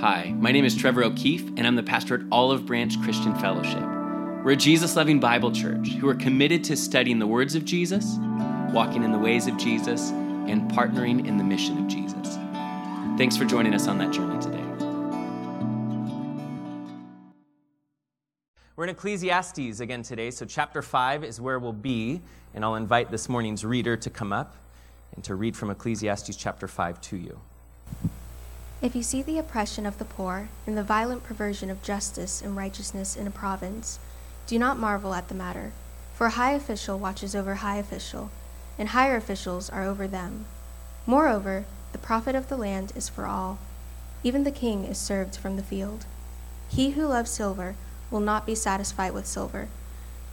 Hi, my name is Trevor O'Keefe, and I'm the pastor at Olive Branch Christian Fellowship. We're a Jesus loving Bible church who are committed to studying the words of Jesus, walking in the ways of Jesus, and partnering in the mission of Jesus. Thanks for joining us on that journey today. We're in Ecclesiastes again today, so chapter 5 is where we'll be, and I'll invite this morning's reader to come up and to read from Ecclesiastes chapter 5 to you. If you see the oppression of the poor and the violent perversion of justice and righteousness in a province, do not marvel at the matter, for high official watches over high official, and higher officials are over them. Moreover, the profit of the land is for all. Even the king is served from the field. He who loves silver will not be satisfied with silver,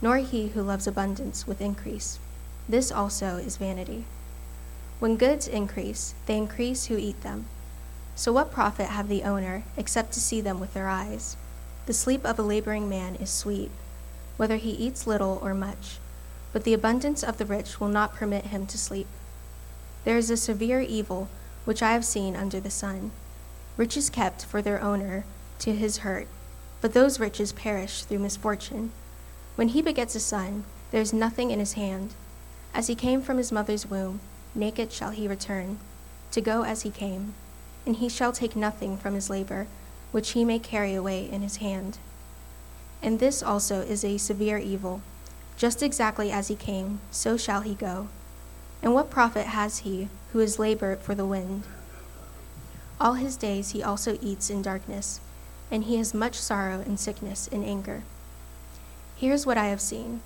nor he who loves abundance with increase. This also is vanity. When goods increase, they increase who eat them. So what profit have the owner except to see them with their eyes? The sleep of a laboring man is sweet, whether he eats little or much, but the abundance of the rich will not permit him to sleep. There is a severe evil which I have seen under the sun. Riches kept for their owner to his hurt, but those riches perish through misfortune. When he begets a son, there is nothing in his hand. As he came from his mother's womb, naked shall he return, to go as he came and he shall take nothing from his labor, which he may carry away in his hand. And this also is a severe evil. Just exactly as he came, so shall he go. And what profit has he who has labored for the wind? All his days he also eats in darkness, and he has much sorrow and sickness and anger. Here's what I have seen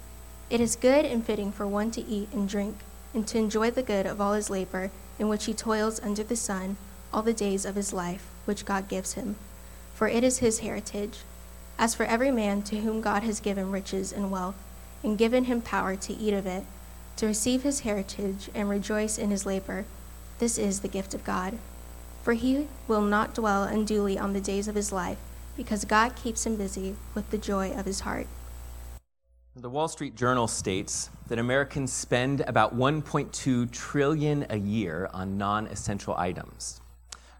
it is good and fitting for one to eat and drink, and to enjoy the good of all his labor, in which he toils under the sun all the days of his life which God gives him, for it is his heritage. As for every man to whom God has given riches and wealth, and given him power to eat of it, to receive his heritage and rejoice in his labor, this is the gift of God. For he will not dwell unduly on the days of his life, because God keeps him busy with the joy of his heart. The Wall Street Journal states that Americans spend about 1.2 trillion a year on non-essential items.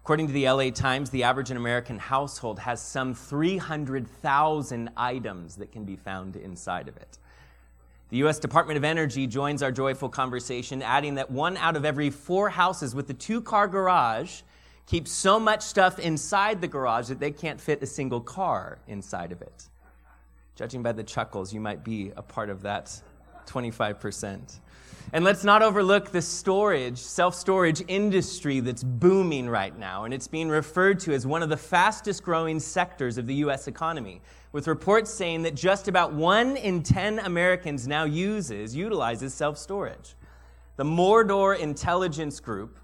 According to the LA Times, the average American household has some 300,000 items that can be found inside of it. The U.S. Department of Energy joins our joyful conversation, adding that one out of every four houses with a two car garage keeps so much stuff inside the garage that they can't fit a single car inside of it. Judging by the chuckles, you might be a part of that 25%. And let's not overlook the storage, self storage industry that's booming right now, and it's being referred to as one of the fastest growing sectors of the U.S. economy, with reports saying that just about one in 10 Americans now uses, utilizes self storage. The Mordor Intelligence Group,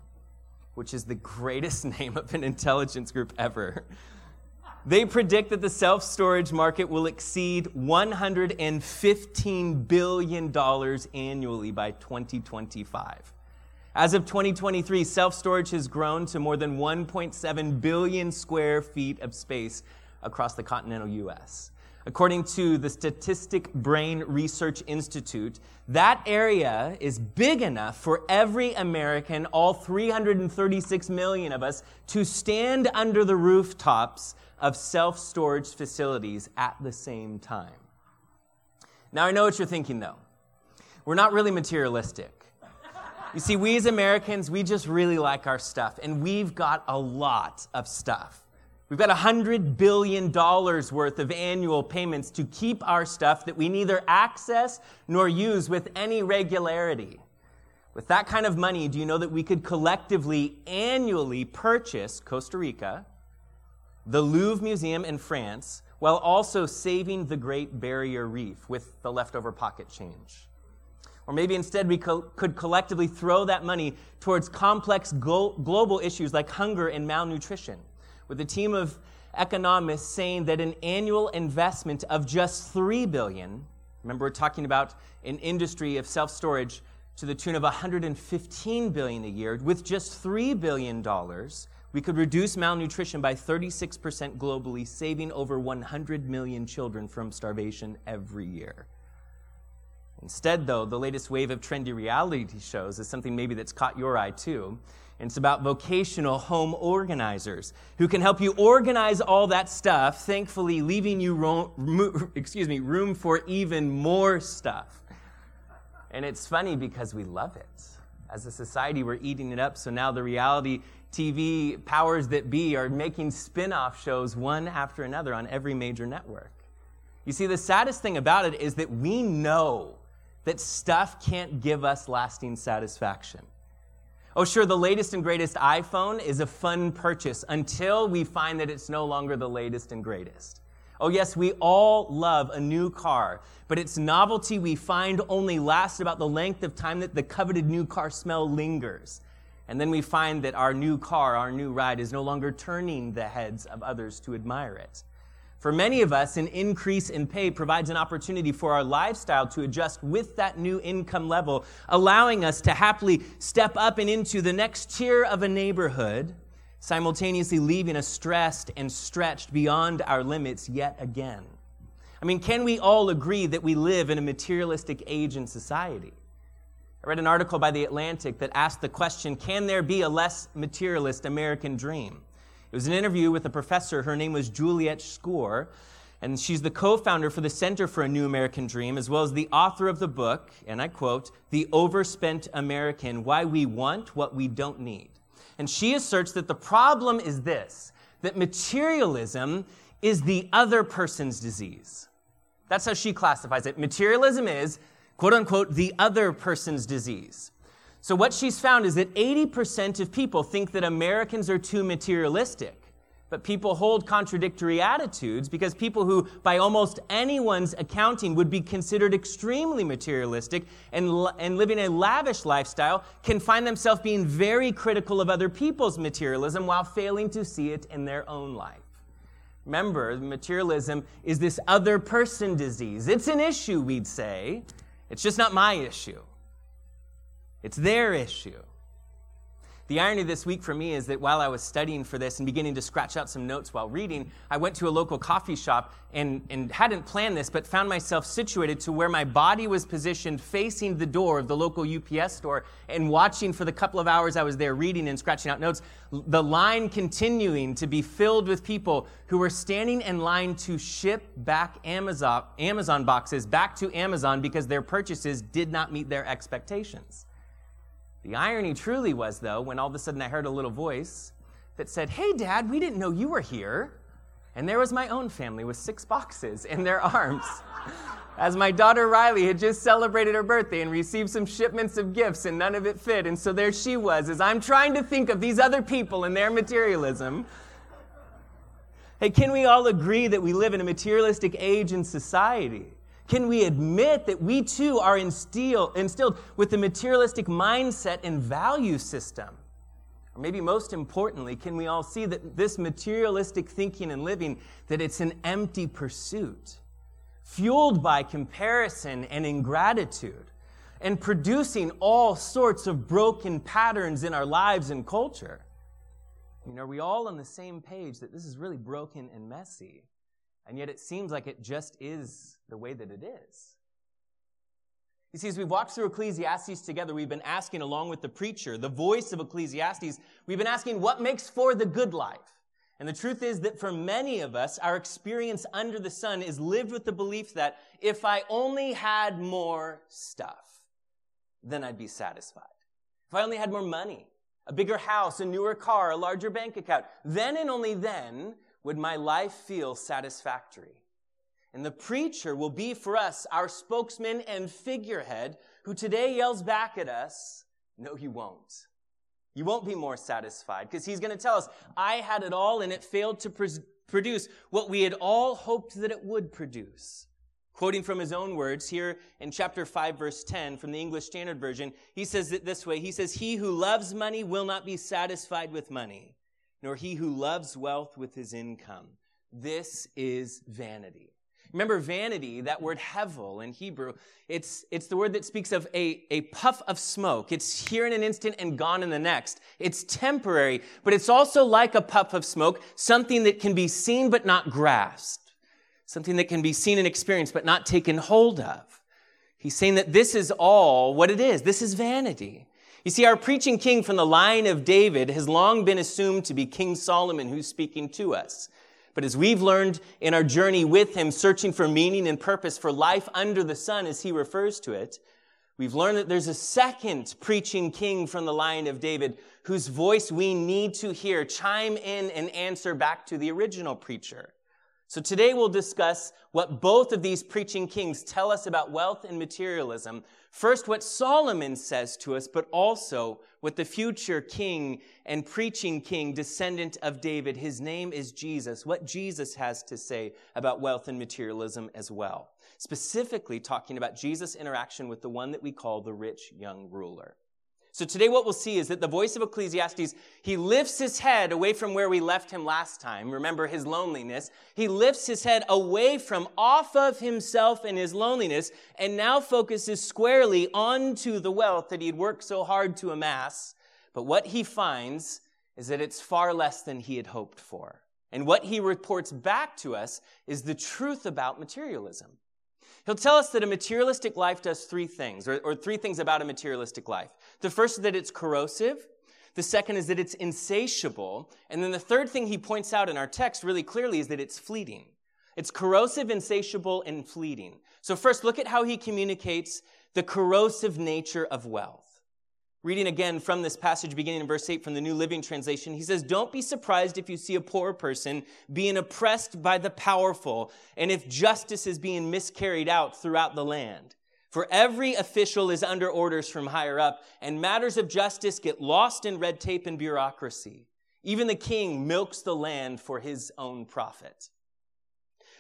which is the greatest name of an intelligence group ever, they predict that the self storage market will exceed $115 billion annually by 2025. As of 2023, self storage has grown to more than 1.7 billion square feet of space across the continental US. According to the Statistic Brain Research Institute, that area is big enough for every American, all 336 million of us, to stand under the rooftops of self storage facilities at the same time. Now, I know what you're thinking, though. We're not really materialistic. You see, we as Americans, we just really like our stuff, and we've got a lot of stuff. We've got $100 billion worth of annual payments to keep our stuff that we neither access nor use with any regularity. With that kind of money, do you know that we could collectively annually purchase Costa Rica, the Louvre Museum in France, while also saving the Great Barrier Reef with the leftover pocket change. Or maybe instead we co- could collectively throw that money towards complex go- global issues like hunger and malnutrition, with a team of economists saying that an annual investment of just 3 billion, remember we're talking about an industry of self-storage to the tune of 115 billion a year, with just 3 billion dollars we could reduce malnutrition by 36% globally, saving over 100 million children from starvation every year. Instead, though, the latest wave of trendy reality shows is something maybe that's caught your eye too. And it's about vocational home organizers who can help you organize all that stuff, thankfully leaving you excuse me, room for even more stuff. And it's funny because we love it. As a society, we're eating it up. So now the reality TV powers that be are making spin off shows one after another on every major network. You see, the saddest thing about it is that we know that stuff can't give us lasting satisfaction. Oh, sure, the latest and greatest iPhone is a fun purchase until we find that it's no longer the latest and greatest. Oh, yes, we all love a new car, but its novelty we find only lasts about the length of time that the coveted new car smell lingers. And then we find that our new car, our new ride, is no longer turning the heads of others to admire it. For many of us, an increase in pay provides an opportunity for our lifestyle to adjust with that new income level, allowing us to happily step up and into the next tier of a neighborhood, simultaneously leaving us stressed and stretched beyond our limits yet again. I mean, can we all agree that we live in a materialistic age in society? I read an article by The Atlantic that asked the question Can there be a less materialist American dream? It was an interview with a professor. Her name was Juliet Schor, and she's the co founder for the Center for a New American Dream, as well as the author of the book, and I quote, The Overspent American Why We Want What We Don't Need. And she asserts that the problem is this that materialism is the other person's disease. That's how she classifies it. Materialism is, quote unquote, the other person's disease. So, what she's found is that 80% of people think that Americans are too materialistic. But people hold contradictory attitudes because people who, by almost anyone's accounting, would be considered extremely materialistic and, and living a lavish lifestyle can find themselves being very critical of other people's materialism while failing to see it in their own life. Remember, materialism is this other person disease. It's an issue, we'd say. It's just not my issue. It's their issue. The irony this week for me is that while I was studying for this and beginning to scratch out some notes while reading, I went to a local coffee shop and, and hadn't planned this, but found myself situated to where my body was positioned facing the door of the local UPS store and watching for the couple of hours I was there reading and scratching out notes, the line continuing to be filled with people who were standing in line to ship back Amazon, Amazon boxes back to Amazon because their purchases did not meet their expectations. The irony truly was, though, when all of a sudden I heard a little voice that said, Hey, Dad, we didn't know you were here. And there was my own family with six boxes in their arms. As my daughter Riley had just celebrated her birthday and received some shipments of gifts and none of it fit. And so there she was, as I'm trying to think of these other people and their materialism. Hey, can we all agree that we live in a materialistic age in society? Can we admit that we too are instilled, with the materialistic mindset and value system? Or maybe most importantly, can we all see that this materialistic thinking and living, that it's an empty pursuit, fueled by comparison and ingratitude, and producing all sorts of broken patterns in our lives and culture? I mean, are we all on the same page that this is really broken and messy? And yet it seems like it just is the way that it is. You see, as we've walked through Ecclesiastes together, we've been asking, along with the preacher, the voice of Ecclesiastes, we've been asking what makes for the good life. And the truth is that for many of us, our experience under the sun is lived with the belief that if I only had more stuff, then I'd be satisfied. If I only had more money, a bigger house, a newer car, a larger bank account, then and only then would my life feel satisfactory. And the preacher will be for us our spokesman and figurehead who today yells back at us, No, you won't. You won't be more satisfied because he's going to tell us, I had it all and it failed to pr- produce what we had all hoped that it would produce. Quoting from his own words here in chapter 5, verse 10 from the English Standard Version, he says it this way He says, He who loves money will not be satisfied with money, nor he who loves wealth with his income. This is vanity. Remember vanity, that word hevel in Hebrew, it's, it's the word that speaks of a, a puff of smoke. It's here in an instant and gone in the next. It's temporary, but it's also like a puff of smoke, something that can be seen but not grasped, something that can be seen and experienced but not taken hold of. He's saying that this is all what it is. This is vanity. You see, our preaching king from the line of David has long been assumed to be King Solomon who's speaking to us. But as we've learned in our journey with him, searching for meaning and purpose for life under the sun, as he refers to it, we've learned that there's a second preaching king from the line of David whose voice we need to hear chime in and answer back to the original preacher. So today we'll discuss what both of these preaching kings tell us about wealth and materialism. First, what Solomon says to us, but also what the future king and preaching king, descendant of David, his name is Jesus, what Jesus has to say about wealth and materialism as well. Specifically talking about Jesus' interaction with the one that we call the rich young ruler. So today what we'll see is that the voice of Ecclesiastes, he lifts his head away from where we left him last time. Remember his loneliness. He lifts his head away from off of himself and his loneliness and now focuses squarely onto the wealth that he'd worked so hard to amass. But what he finds is that it's far less than he had hoped for. And what he reports back to us is the truth about materialism. He'll tell us that a materialistic life does three things, or, or, three things about a materialistic life. The first is that it's corrosive. The second is that it's insatiable. And then the third thing he points out in our text really clearly is that it's fleeting. It's corrosive, insatiable, and fleeting. So first, look at how he communicates the corrosive nature of wealth. Reading again from this passage beginning in verse 8 from the New Living Translation, he says, Don't be surprised if you see a poor person being oppressed by the powerful and if justice is being miscarried out throughout the land. For every official is under orders from higher up, and matters of justice get lost in red tape and bureaucracy. Even the king milks the land for his own profit.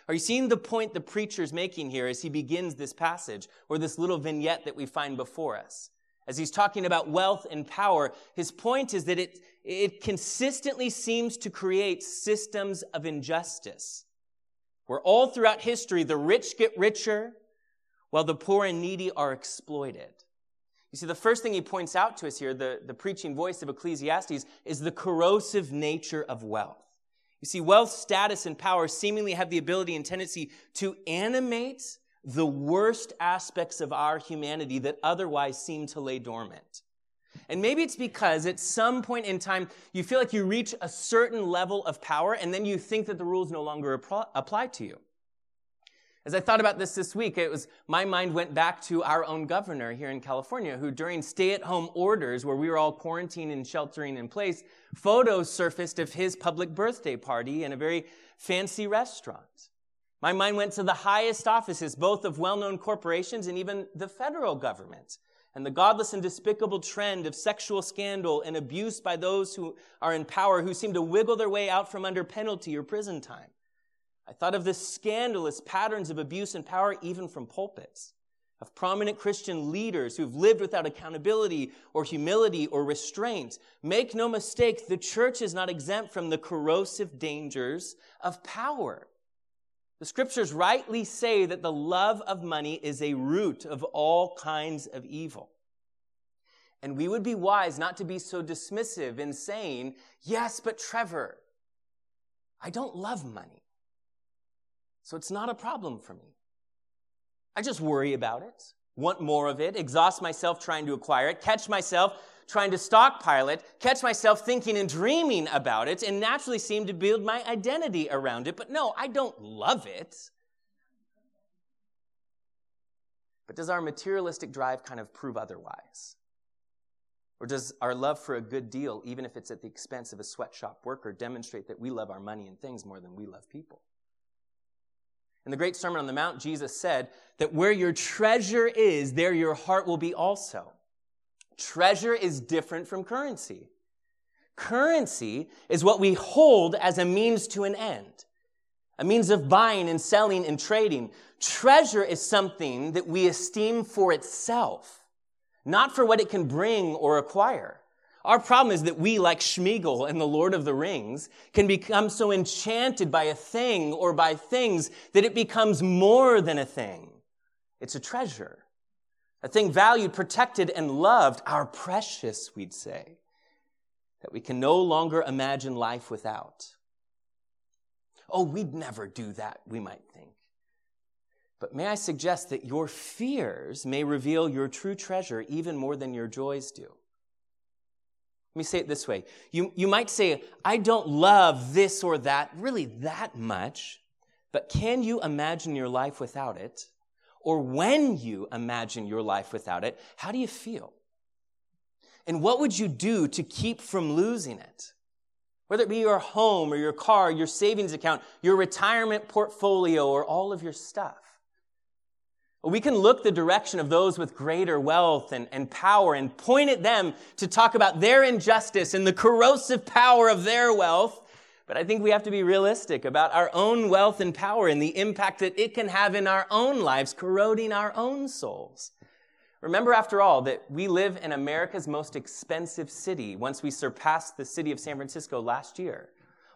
Are you seeing the point the preacher is making here as he begins this passage or this little vignette that we find before us? As he's talking about wealth and power, his point is that it, it consistently seems to create systems of injustice, where all throughout history the rich get richer while the poor and needy are exploited. You see, the first thing he points out to us here, the, the preaching voice of Ecclesiastes, is the corrosive nature of wealth. You see, wealth, status, and power seemingly have the ability and tendency to animate the worst aspects of our humanity that otherwise seem to lay dormant. And maybe it's because at some point in time, you feel like you reach a certain level of power and then you think that the rules no longer apply to you. As I thought about this this week, it was, my mind went back to our own governor here in California, who during stay-at-home orders, where we were all quarantined and sheltering in place, photos surfaced of his public birthday party in a very fancy restaurant. My mind went to the highest offices, both of well-known corporations and even the federal government, and the godless and despicable trend of sexual scandal and abuse by those who are in power who seem to wiggle their way out from under penalty or prison time. I thought of the scandalous patterns of abuse and power even from pulpits, of prominent Christian leaders who've lived without accountability or humility or restraint. Make no mistake, the church is not exempt from the corrosive dangers of power. The scriptures rightly say that the love of money is a root of all kinds of evil. And we would be wise not to be so dismissive in saying, yes, but Trevor, I don't love money. So it's not a problem for me. I just worry about it, want more of it, exhaust myself trying to acquire it, catch myself trying to stockpile it, catch myself thinking and dreaming about it, and naturally seem to build my identity around it. But no, I don't love it. But does our materialistic drive kind of prove otherwise? Or does our love for a good deal, even if it's at the expense of a sweatshop worker, demonstrate that we love our money and things more than we love people? In the great Sermon on the Mount, Jesus said that where your treasure is, there your heart will be also. Treasure is different from currency. Currency is what we hold as a means to an end, a means of buying and selling and trading. Treasure is something that we esteem for itself, not for what it can bring or acquire. Our problem is that we, like Smeagol and the Lord of the Rings, can become so enchanted by a thing or by things that it becomes more than a thing. It's a treasure a thing valued, protected, and loved, our precious, we'd say, that we can no longer imagine life without. Oh, we'd never do that, we might think. But may I suggest that your fears may reveal your true treasure even more than your joys do. Let me say it this way. You, you might say, I don't love this or that really that much, but can you imagine your life without it? Or when you imagine your life without it, how do you feel? And what would you do to keep from losing it? Whether it be your home or your car, your savings account, your retirement portfolio, or all of your stuff. We can look the direction of those with greater wealth and, and power and point at them to talk about their injustice and the corrosive power of their wealth. But I think we have to be realistic about our own wealth and power and the impact that it can have in our own lives, corroding our own souls. Remember, after all, that we live in America's most expensive city once we surpassed the city of San Francisco last year.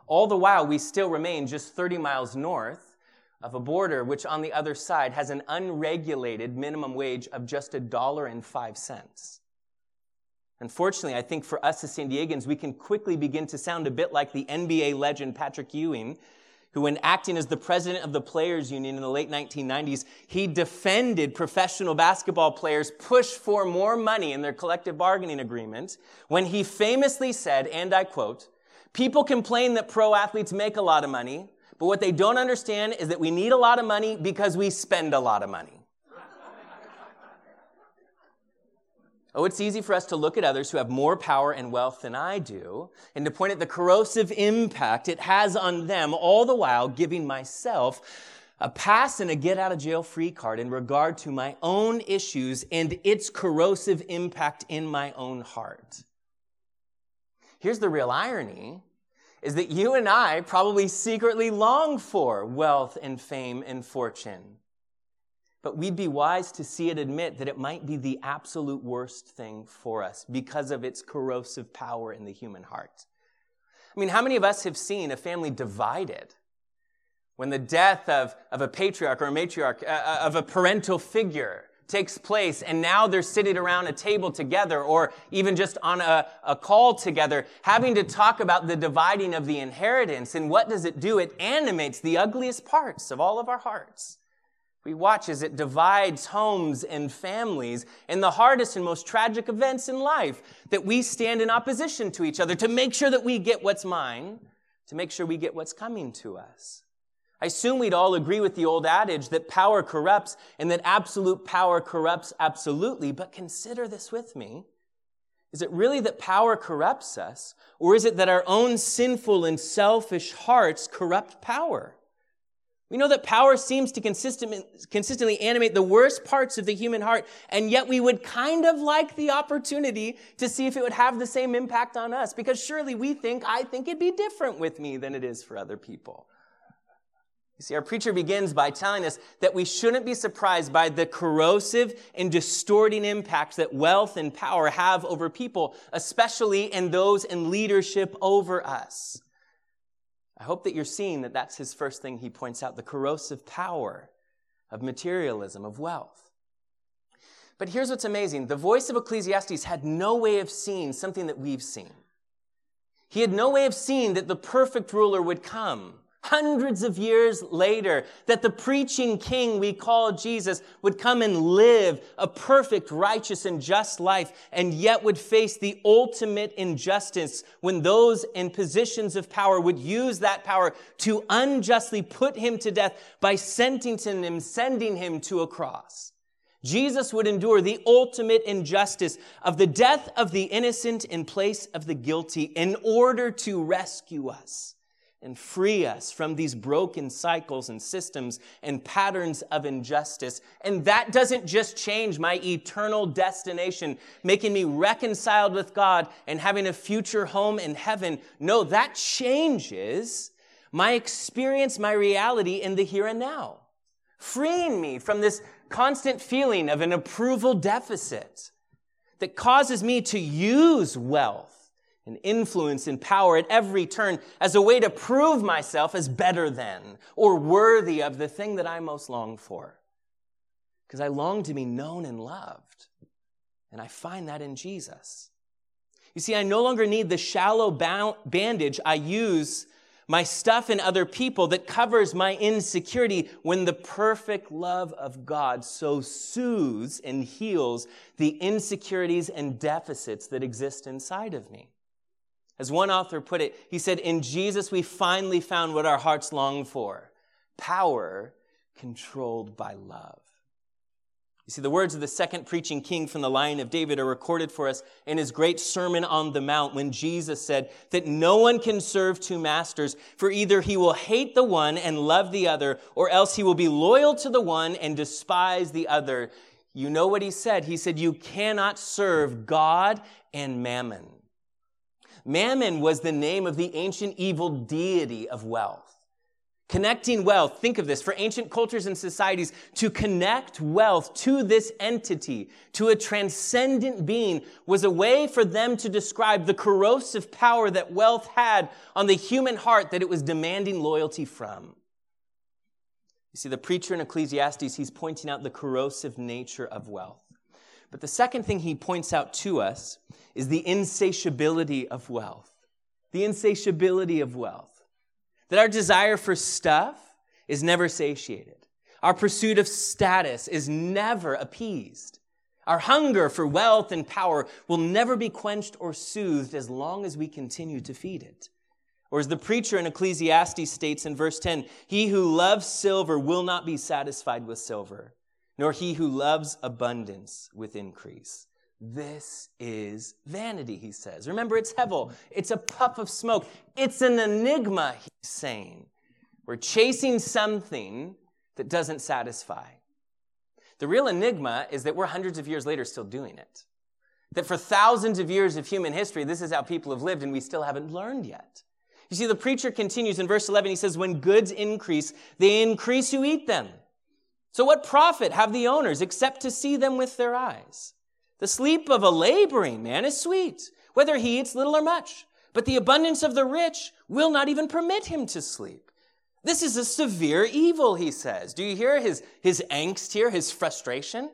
All the while, we still remain just 30 miles north of a border which on the other side has an unregulated minimum wage of just a dollar and five cents. Unfortunately, I think for us as San Diegans, we can quickly begin to sound a bit like the NBA legend Patrick Ewing, who, when acting as the president of the Players Union in the late 1990s, he defended professional basketball players' push for more money in their collective bargaining agreement when he famously said, and I quote, People complain that pro athletes make a lot of money, but what they don't understand is that we need a lot of money because we spend a lot of money. Oh, it's easy for us to look at others who have more power and wealth than I do and to point at the corrosive impact it has on them, all the while giving myself a pass and a get out of jail free card in regard to my own issues and its corrosive impact in my own heart. Here's the real irony is that you and I probably secretly long for wealth and fame and fortune. But we'd be wise to see it admit that it might be the absolute worst thing for us because of its corrosive power in the human heart. I mean, how many of us have seen a family divided when the death of, of a patriarch or a matriarch, uh, uh of a parental figure, takes place and now they're sitting around a table together or even just on a, a call together having to talk about the dividing of the inheritance and what does it do it animates the ugliest parts of all of our hearts we watch as it divides homes and families in the hardest and most tragic events in life that we stand in opposition to each other to make sure that we get what's mine to make sure we get what's coming to us I assume we'd all agree with the old adage that power corrupts and that absolute power corrupts absolutely. But consider this with me. Is it really that power corrupts us, or is it that our own sinful and selfish hearts corrupt power? We know that power seems to consistently animate the worst parts of the human heart, and yet we would kind of like the opportunity to see if it would have the same impact on us, because surely we think, I think it'd be different with me than it is for other people. You see, our preacher begins by telling us that we shouldn't be surprised by the corrosive and distorting impact that wealth and power have over people, especially in those in leadership over us. I hope that you're seeing that that's his first thing he points out the corrosive power of materialism, of wealth. But here's what's amazing the voice of Ecclesiastes had no way of seeing something that we've seen. He had no way of seeing that the perfect ruler would come hundreds of years later, that the preaching king we call Jesus would come and live a perfect, righteous, and just life, and yet would face the ultimate injustice when those in positions of power would use that power to unjustly put him to death by sentencing him, sending him to a cross. Jesus would endure the ultimate injustice of the death of the innocent in place of the guilty in order to rescue us and free us from these broken cycles and systems and patterns of injustice. And that doesn't just change my eternal destination, making me reconciled with God and having a future home in heaven. No, that changes my experience, my reality in the here and now, freeing me from this constant feeling of an approval deficit that causes me to use wealth and influence and power at every turn as a way to prove myself as better than or worthy of the thing that I most long for. Because I long to be known and loved. And I find that in Jesus. You see, I no longer need the shallow bandage I use my stuff and other people that covers my insecurity when the perfect love of God so soothes and heals the insecurities and deficits that exist inside of me. As one author put it, he said, In Jesus we finally found what our hearts long for power controlled by love. You see, the words of the second preaching king from the line of David are recorded for us in his great Sermon on the Mount when Jesus said that no one can serve two masters, for either he will hate the one and love the other, or else he will be loyal to the one and despise the other. You know what he said? He said, You cannot serve God and mammon. Mammon was the name of the ancient evil deity of wealth. Connecting wealth, think of this, for ancient cultures and societies, to connect wealth to this entity, to a transcendent being, was a way for them to describe the corrosive power that wealth had on the human heart that it was demanding loyalty from. You see, the preacher in Ecclesiastes, he's pointing out the corrosive nature of wealth. But the second thing he points out to us is the insatiability of wealth. The insatiability of wealth that our desire for stuff is never satiated. Our pursuit of status is never appeased. Our hunger for wealth and power will never be quenched or soothed as long as we continue to feed it. Or as the preacher in Ecclesiastes states in verse 10, he who loves silver will not be satisfied with silver, nor he who loves abundance with increase. This is vanity, he says. Remember, it's Hevel. It's a puff of smoke. It's an enigma, he's saying. We're chasing something that doesn't satisfy. The real enigma is that we're hundreds of years later still doing it. That for thousands of years of human history, this is how people have lived and we still haven't learned yet. You see, the preacher continues in verse 11. He says, When goods increase, they increase who eat them. So what profit have the owners except to see them with their eyes? The sleep of a laboring man is sweet, whether he eats little or much. But the abundance of the rich will not even permit him to sleep. This is a severe evil, he says. Do you hear his, his angst here, his frustration?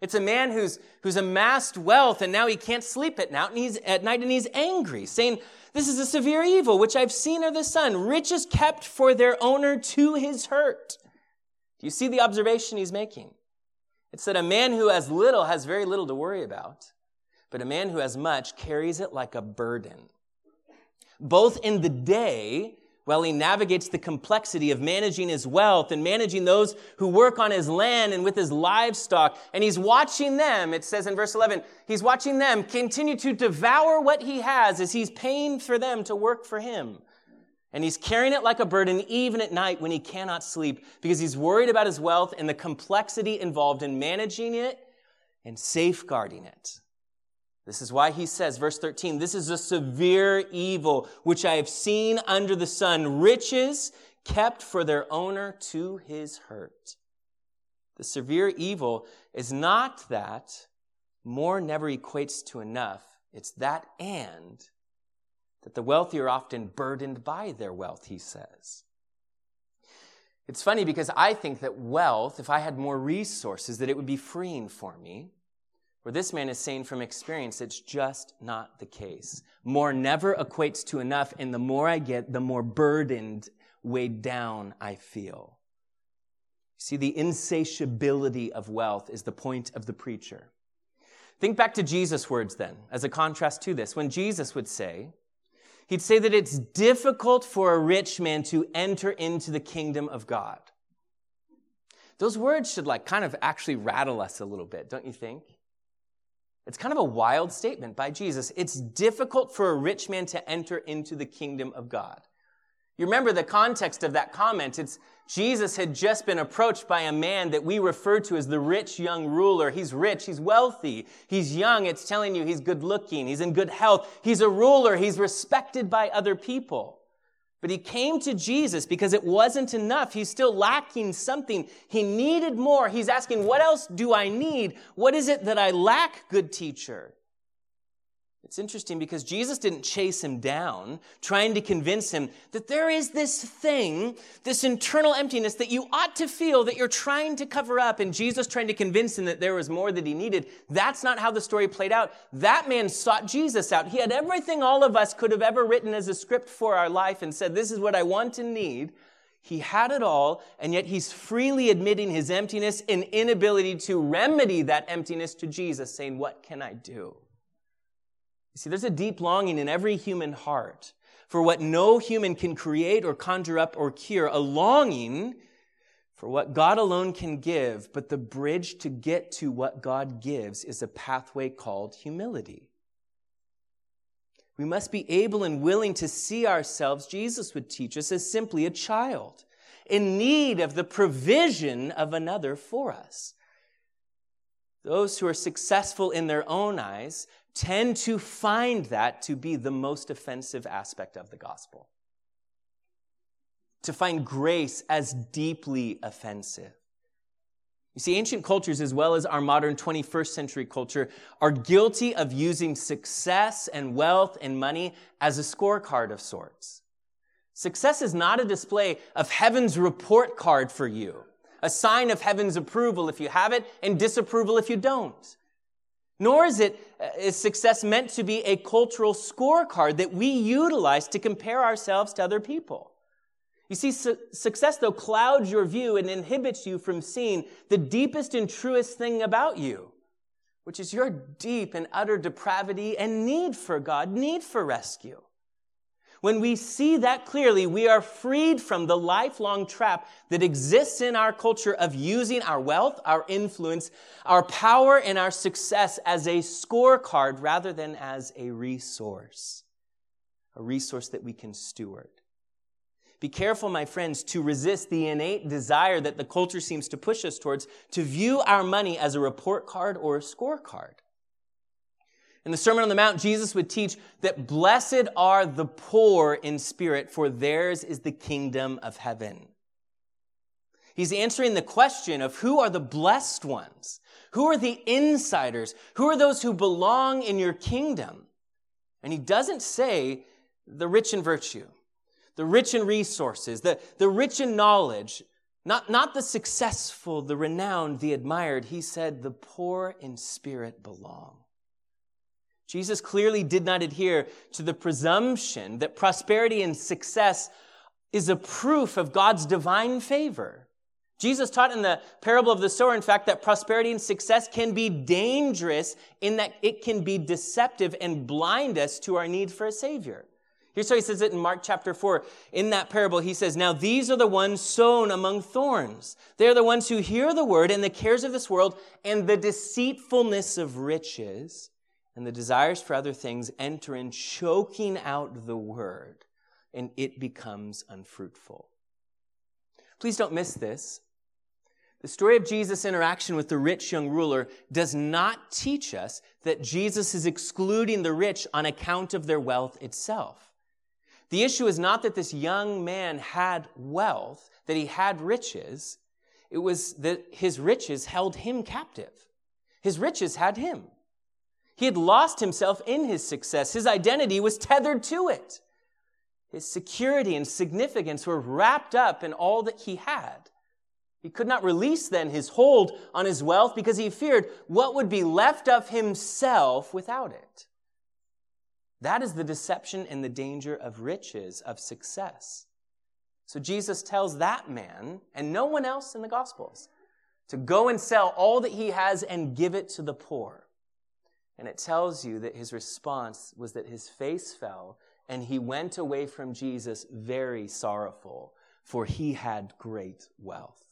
It's a man who's, who's amassed wealth and now he can't sleep at night, and he's, at night and he's angry, saying, This is a severe evil which I've seen of the sun. Riches kept for their owner to his hurt. Do you see the observation he's making? It's that a man who has little has very little to worry about, but a man who has much carries it like a burden. Both in the day, while he navigates the complexity of managing his wealth and managing those who work on his land and with his livestock, and he's watching them, it says in verse 11, he's watching them continue to devour what he has as he's paying for them to work for him. And he's carrying it like a burden even at night when he cannot sleep because he's worried about his wealth and the complexity involved in managing it and safeguarding it. This is why he says, verse 13, this is a severe evil which I have seen under the sun, riches kept for their owner to his hurt. The severe evil is not that more never equates to enough. It's that and that the wealthy are often burdened by their wealth, he says. It's funny because I think that wealth, if I had more resources, that it would be freeing for me. Where this man is saying from experience, it's just not the case. More never equates to enough, and the more I get, the more burdened, weighed down I feel. See, the insatiability of wealth is the point of the preacher. Think back to Jesus' words then, as a contrast to this, when Jesus would say, He'd say that it's difficult for a rich man to enter into the kingdom of God. Those words should like kind of actually rattle us a little bit, don't you think? It's kind of a wild statement by Jesus. It's difficult for a rich man to enter into the kingdom of God. You remember the context of that comment. It's Jesus had just been approached by a man that we refer to as the rich young ruler. He's rich, he's wealthy, he's young. It's telling you he's good looking, he's in good health, he's a ruler, he's respected by other people. But he came to Jesus because it wasn't enough. He's still lacking something. He needed more. He's asking, What else do I need? What is it that I lack, good teacher? It's interesting because Jesus didn't chase him down, trying to convince him that there is this thing, this internal emptiness that you ought to feel that you're trying to cover up, and Jesus trying to convince him that there was more that he needed. That's not how the story played out. That man sought Jesus out. He had everything all of us could have ever written as a script for our life and said, This is what I want and need. He had it all, and yet he's freely admitting his emptiness and inability to remedy that emptiness to Jesus, saying, What can I do? See, there's a deep longing in every human heart for what no human can create or conjure up or cure, a longing for what God alone can give, but the bridge to get to what God gives is a pathway called humility. We must be able and willing to see ourselves, Jesus would teach us, as simply a child in need of the provision of another for us. Those who are successful in their own eyes tend to find that to be the most offensive aspect of the gospel. To find grace as deeply offensive. You see, ancient cultures, as well as our modern 21st century culture, are guilty of using success and wealth and money as a scorecard of sorts. Success is not a display of heaven's report card for you, a sign of heaven's approval if you have it and disapproval if you don't. Nor is it uh, success meant to be a cultural scorecard that we utilize to compare ourselves to other people. You see, su- success, though, clouds your view and inhibits you from seeing the deepest and truest thing about you, which is your deep and utter depravity and need for God, need for rescue. When we see that clearly, we are freed from the lifelong trap that exists in our culture of using our wealth, our influence, our power, and our success as a scorecard rather than as a resource, a resource that we can steward. Be careful, my friends, to resist the innate desire that the culture seems to push us towards to view our money as a report card or a scorecard. In the Sermon on the Mount, Jesus would teach that blessed are the poor in spirit, for theirs is the kingdom of heaven. He's answering the question of who are the blessed ones? Who are the insiders? Who are those who belong in your kingdom? And he doesn't say the rich in virtue, the rich in resources, the, the rich in knowledge, not, not the successful, the renowned, the admired. He said the poor in spirit belong. Jesus clearly did not adhere to the presumption that prosperity and success is a proof of God's divine favor. Jesus taught in the parable of the sower, in fact, that prosperity and success can be dangerous in that it can be deceptive and blind us to our need for a Savior. Here's how he says it in Mark chapter 4. In that parable, he says, Now these are the ones sown among thorns. They are the ones who hear the word and the cares of this world and the deceitfulness of riches and the desires for other things enter in, choking out the word, and it becomes unfruitful. Please don't miss this. The story of Jesus' interaction with the rich young ruler does not teach us that Jesus is excluding the rich on account of their wealth itself. The issue is not that this young man had wealth, that he had riches. It was that his riches held him captive. His riches had him. He had lost himself in his success. His identity was tethered to it. His security and significance were wrapped up in all that he had. He could not release then his hold on his wealth because he feared what would be left of himself without it. That is the deception and the danger of riches, of success. So Jesus tells that man, and no one else in the Gospels, to go and sell all that he has and give it to the poor. And it tells you that his response was that his face fell and he went away from Jesus very sorrowful, for he had great wealth.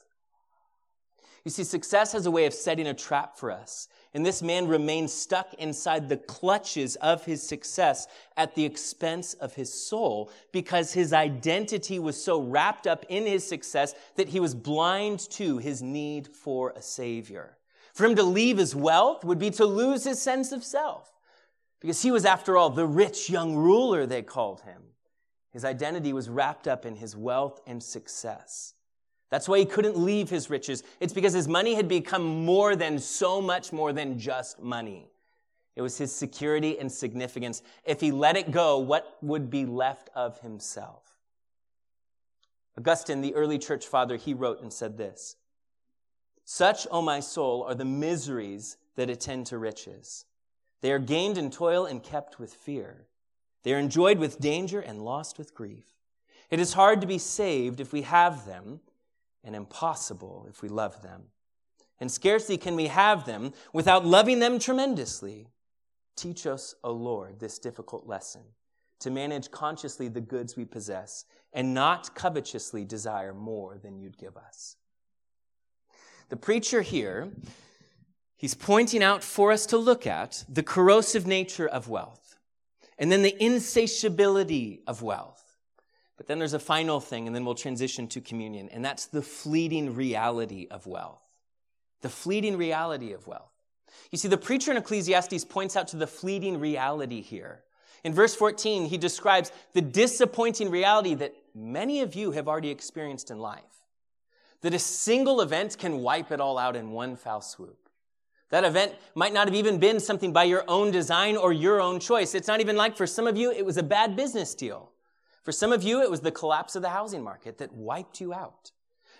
You see, success has a way of setting a trap for us. And this man remained stuck inside the clutches of his success at the expense of his soul because his identity was so wrapped up in his success that he was blind to his need for a savior. For him to leave his wealth would be to lose his sense of self. Because he was, after all, the rich young ruler, they called him. His identity was wrapped up in his wealth and success. That's why he couldn't leave his riches. It's because his money had become more than so much more than just money. It was his security and significance. If he let it go, what would be left of himself? Augustine, the early church father, he wrote and said this such, O my soul, are the miseries that attend to riches. They are gained in toil and kept with fear. They are enjoyed with danger and lost with grief. It is hard to be saved if we have them, and impossible if we love them. And scarcely can we have them without loving them tremendously. Teach us, O Lord, this difficult lesson to manage consciously the goods we possess and not covetously desire more than you'd give us. The preacher here, he's pointing out for us to look at the corrosive nature of wealth and then the insatiability of wealth. But then there's a final thing, and then we'll transition to communion, and that's the fleeting reality of wealth. The fleeting reality of wealth. You see, the preacher in Ecclesiastes points out to the fleeting reality here. In verse 14, he describes the disappointing reality that many of you have already experienced in life. That a single event can wipe it all out in one foul swoop. That event might not have even been something by your own design or your own choice. It's not even like for some of you, it was a bad business deal. For some of you, it was the collapse of the housing market that wiped you out.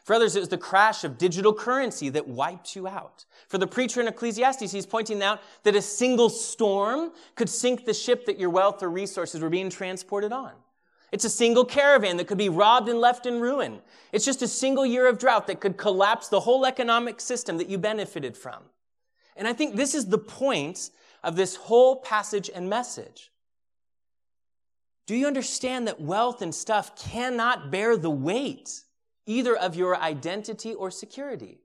For others, it was the crash of digital currency that wiped you out. For the preacher in Ecclesiastes, he's pointing out that a single storm could sink the ship that your wealth or resources were being transported on. It's a single caravan that could be robbed and left in ruin. It's just a single year of drought that could collapse the whole economic system that you benefited from. And I think this is the point of this whole passage and message. Do you understand that wealth and stuff cannot bear the weight either of your identity or security.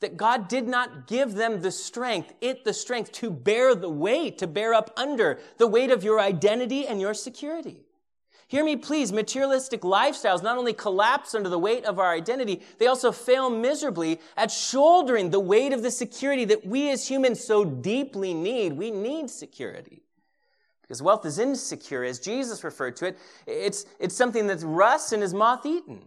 That God did not give them the strength, it the strength to bear the weight, to bear up under the weight of your identity and your security. Hear me, please. Materialistic lifestyles not only collapse under the weight of our identity, they also fail miserably at shouldering the weight of the security that we as humans so deeply need. We need security. Because wealth is insecure, as Jesus referred to it. It's, it's something that's rust and is moth eaten.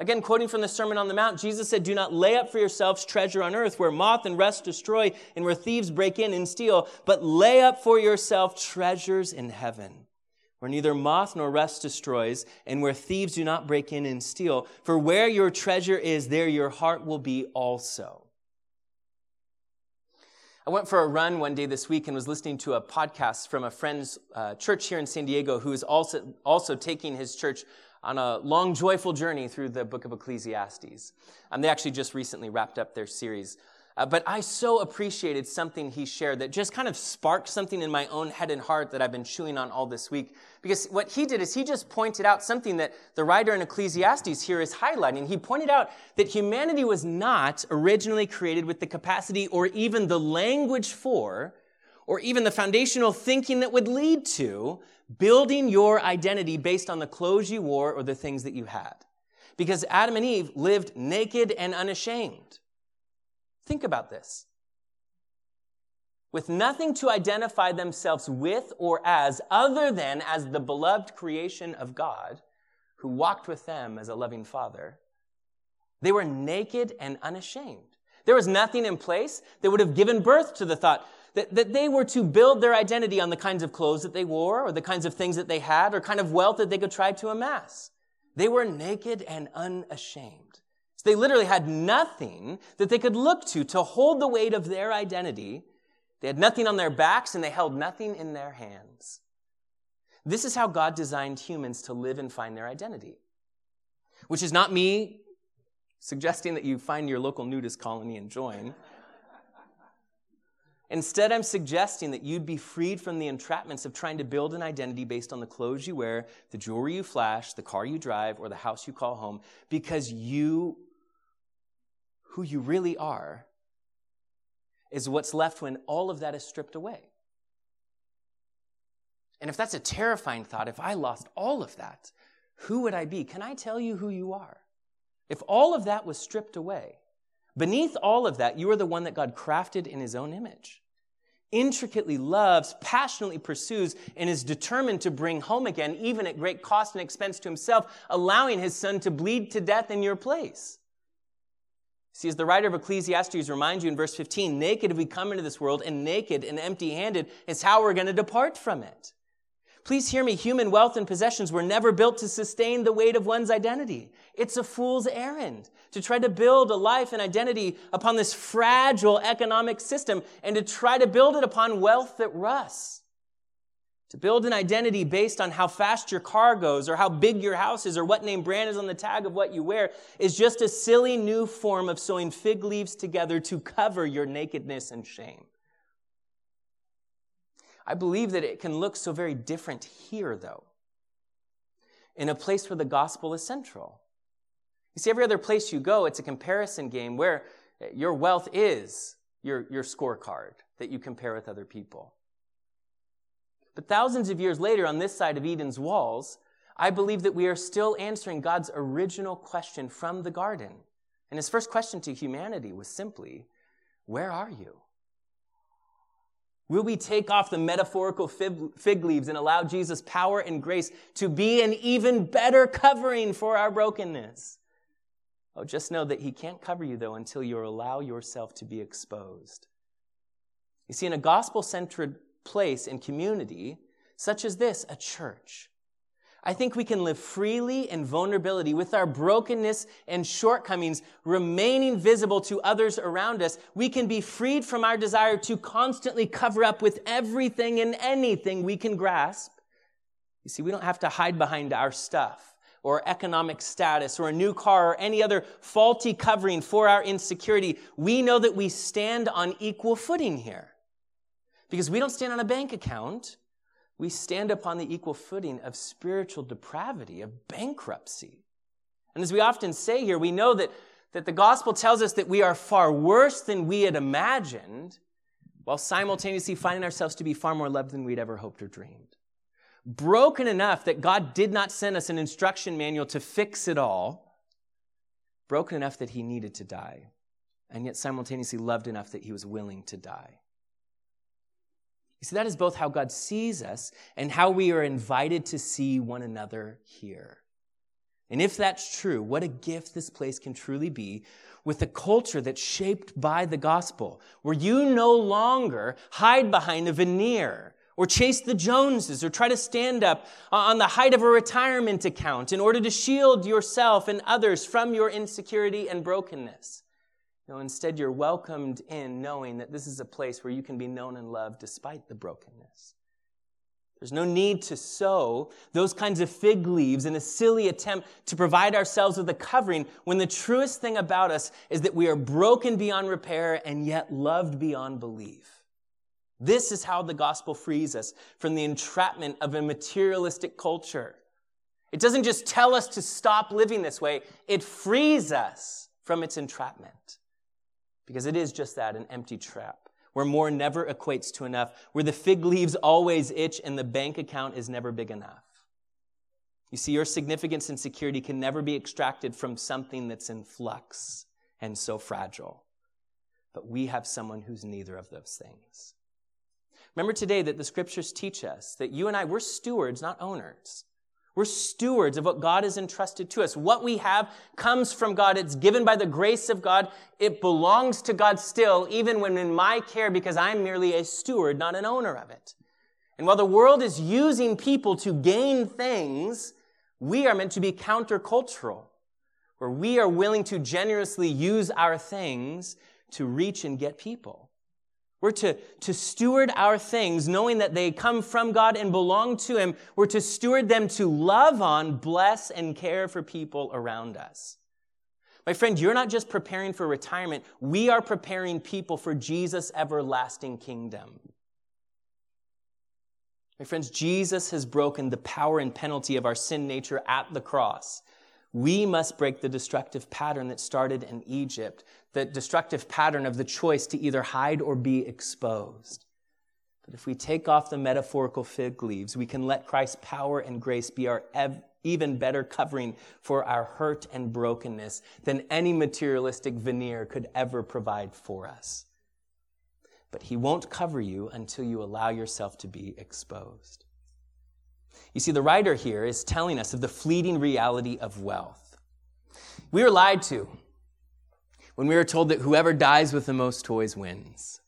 Again, quoting from the Sermon on the Mount, Jesus said, Do not lay up for yourselves treasure on earth where moth and rust destroy and where thieves break in and steal, but lay up for yourself treasures in heaven where neither moth nor rust destroys and where thieves do not break in and steal. For where your treasure is, there your heart will be also. I went for a run one day this week and was listening to a podcast from a friend's uh, church here in San Diego who is also, also taking his church on a long, joyful journey through the book of Ecclesiastes. Um, they actually just recently wrapped up their series. Uh, but I so appreciated something he shared that just kind of sparked something in my own head and heart that I've been chewing on all this week. Because what he did is he just pointed out something that the writer in Ecclesiastes here is highlighting. He pointed out that humanity was not originally created with the capacity or even the language for, or even the foundational thinking that would lead to building your identity based on the clothes you wore or the things that you had. Because Adam and Eve lived naked and unashamed. Think about this. With nothing to identify themselves with or as, other than as the beloved creation of God, who walked with them as a loving father, they were naked and unashamed. There was nothing in place that would have given birth to the thought, that, that they were to build their identity on the kinds of clothes that they wore or the kinds of things that they had or kind of wealth that they could try to amass. They were naked and unashamed. They literally had nothing that they could look to to hold the weight of their identity. They had nothing on their backs and they held nothing in their hands. This is how God designed humans to live and find their identity. Which is not me suggesting that you find your local nudist colony and join. Instead, I'm suggesting that you'd be freed from the entrapments of trying to build an identity based on the clothes you wear, the jewelry you flash, the car you drive, or the house you call home, because you, who you really are, is what's left when all of that is stripped away. And if that's a terrifying thought, if I lost all of that, who would I be? Can I tell you who you are? If all of that was stripped away, Beneath all of that, you are the one that God crafted in his own image, intricately loves, passionately pursues, and is determined to bring home again, even at great cost and expense to himself, allowing his son to bleed to death in your place. See, as the writer of Ecclesiastes reminds you in verse 15, naked have we come into this world, and naked and empty handed is how we're going to depart from it. Please hear me. Human wealth and possessions were never built to sustain the weight of one's identity. It's a fool's errand to try to build a life and identity upon this fragile economic system and to try to build it upon wealth that rusts. To build an identity based on how fast your car goes or how big your house is or what name brand is on the tag of what you wear is just a silly new form of sewing fig leaves together to cover your nakedness and shame. I believe that it can look so very different here, though, in a place where the gospel is central. You see, every other place you go, it's a comparison game where your wealth is your, your scorecard that you compare with other people. But thousands of years later, on this side of Eden's walls, I believe that we are still answering God's original question from the garden. And his first question to humanity was simply, Where are you? Will we take off the metaphorical fig leaves and allow Jesus' power and grace to be an even better covering for our brokenness? Oh, just know that He can't cover you, though, until you allow yourself to be exposed. You see, in a gospel centered place and community, such as this, a church, I think we can live freely in vulnerability with our brokenness and shortcomings remaining visible to others around us. We can be freed from our desire to constantly cover up with everything and anything we can grasp. You see, we don't have to hide behind our stuff or economic status or a new car or any other faulty covering for our insecurity. We know that we stand on equal footing here because we don't stand on a bank account we stand upon the equal footing of spiritual depravity, of bankruptcy. And as we often say here, we know that, that the gospel tells us that we are far worse than we had imagined, while simultaneously finding ourselves to be far more loved than we'd ever hoped or dreamed. Broken enough that God did not send us an instruction manual to fix it all, broken enough that he needed to die, and yet simultaneously loved enough that he was willing to die. You see, that is both how God sees us and how we are invited to see one another here. And if that's true, what a gift this place can truly be with a culture that's shaped by the gospel, where you no longer hide behind a veneer or chase the Joneses or try to stand up on the height of a retirement account in order to shield yourself and others from your insecurity and brokenness. No, instead, you're welcomed in knowing that this is a place where you can be known and loved despite the brokenness. There's no need to sow those kinds of fig leaves in a silly attempt to provide ourselves with a covering when the truest thing about us is that we are broken beyond repair and yet loved beyond belief. This is how the gospel frees us from the entrapment of a materialistic culture. It doesn't just tell us to stop living this way, it frees us from its entrapment. Because it is just that, an empty trap, where more never equates to enough, where the fig leaves always itch and the bank account is never big enough. You see, your significance and security can never be extracted from something that's in flux and so fragile. But we have someone who's neither of those things. Remember today that the scriptures teach us that you and I, we're stewards, not owners. We're stewards of what God has entrusted to us. What we have comes from God. It's given by the grace of God. It belongs to God still, even when in my care, because I'm merely a steward, not an owner of it. And while the world is using people to gain things, we are meant to be countercultural, where we are willing to generously use our things to reach and get people. We're to, to steward our things, knowing that they come from God and belong to Him. We're to steward them to love on, bless, and care for people around us. My friend, you're not just preparing for retirement. We are preparing people for Jesus' everlasting kingdom. My friends, Jesus has broken the power and penalty of our sin nature at the cross. We must break the destructive pattern that started in Eden the destructive pattern of the choice to either hide or be exposed. But if we take off the metaphorical fig leaves, we can let Christ's power and grace be our ev- even better covering for our hurt and brokenness than any materialistic veneer could ever provide for us. But He won't cover you until you allow yourself to be exposed. You see, the writer here is telling us of the fleeting reality of wealth. We are lied to when we were told that whoever dies with the most toys wins.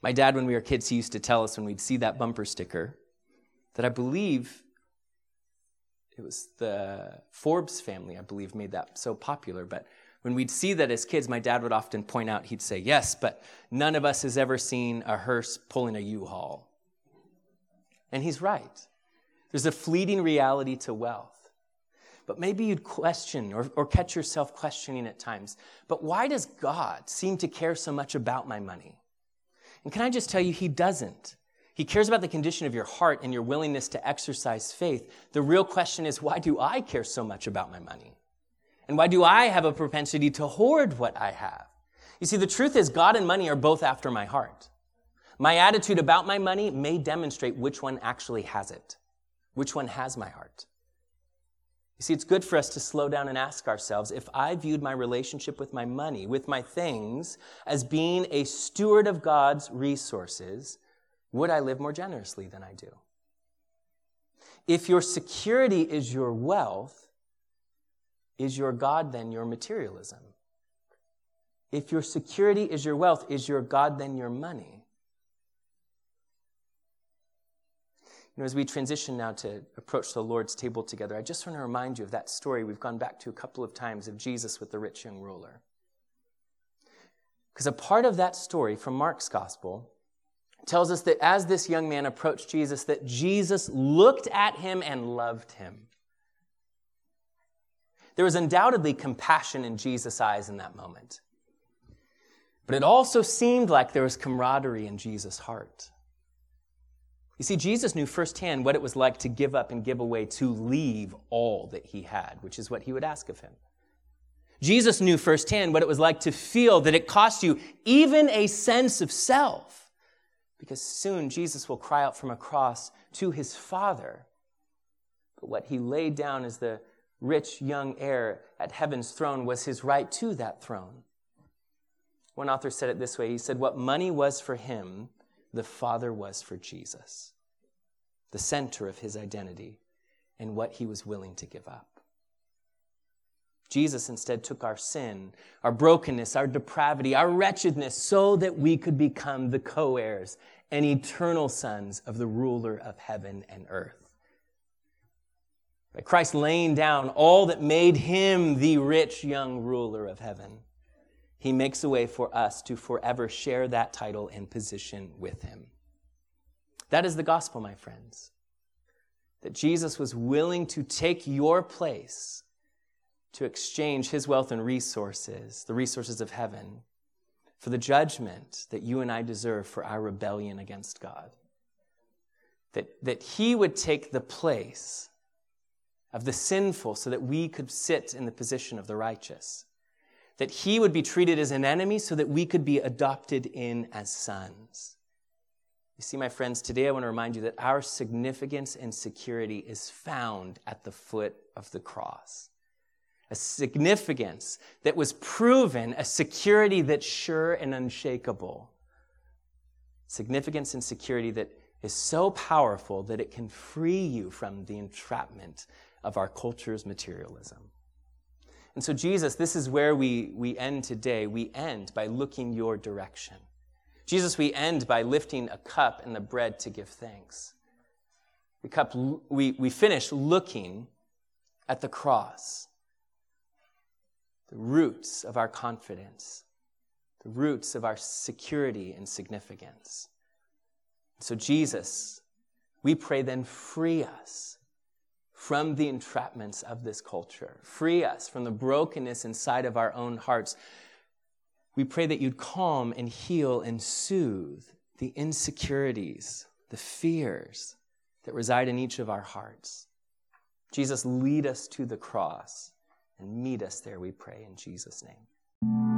My dad, when we were kids, he used to tell us when we'd see that bumper sticker that I believe it was the Forbes family, I believe, made that so popular. But when we'd see that as kids, my dad would often point out, he'd say, Yes, but none of us has ever seen a hearse pulling a U haul. And he's right. There's a fleeting reality to wealth. But maybe you'd question or, or catch yourself questioning at times. But why does God seem to care so much about my money? And can I just tell you, He doesn't. He cares about the condition of your heart and your willingness to exercise faith. The real question is why do I care so much about my money? And why do I have a propensity to hoard what I have? You see, the truth is, God and money are both after my heart. My attitude about my money may demonstrate which one actually has it, which one has my heart. You see, it's good for us to slow down and ask ourselves if I viewed my relationship with my money, with my things, as being a steward of God's resources, would I live more generously than I do? If your security is your wealth, is your God then your materialism? If your security is your wealth, is your God then your money? Know, as we transition now to approach the Lord's table together, I just want to remind you of that story we've gone back to a couple of times of Jesus with the rich young ruler. Because a part of that story from Mark's gospel tells us that as this young man approached Jesus, that Jesus looked at him and loved him. There was undoubtedly compassion in Jesus' eyes in that moment. But it also seemed like there was camaraderie in Jesus' heart. You see, Jesus knew firsthand what it was like to give up and give away, to leave all that he had, which is what he would ask of him. Jesus knew firsthand what it was like to feel that it cost you even a sense of self. Because soon Jesus will cry out from a cross to his Father. But what he laid down as the rich young heir at heaven's throne was his right to that throne. One author said it this way He said, What money was for him, the Father was for Jesus, the center of his identity and what he was willing to give up. Jesus instead took our sin, our brokenness, our depravity, our wretchedness, so that we could become the co heirs and eternal sons of the ruler of heaven and earth. By Christ laying down all that made him the rich young ruler of heaven, he makes a way for us to forever share that title and position with him. That is the gospel, my friends. That Jesus was willing to take your place to exchange his wealth and resources, the resources of heaven, for the judgment that you and I deserve for our rebellion against God. That, that he would take the place of the sinful so that we could sit in the position of the righteous that he would be treated as an enemy so that we could be adopted in as sons. You see, my friends, today I want to remind you that our significance and security is found at the foot of the cross. A significance that was proven, a security that's sure and unshakable. Significance and security that is so powerful that it can free you from the entrapment of our culture's materialism. And so, Jesus, this is where we, we end today. We end by looking your direction. Jesus, we end by lifting a cup and the bread to give thanks. We, cup, we, we finish looking at the cross, the roots of our confidence, the roots of our security and significance. So, Jesus, we pray then, free us from the entrapments of this culture. Free us from the brokenness inside of our own hearts. We pray that you'd calm and heal and soothe the insecurities, the fears that reside in each of our hearts. Jesus, lead us to the cross and meet us there, we pray, in Jesus' name.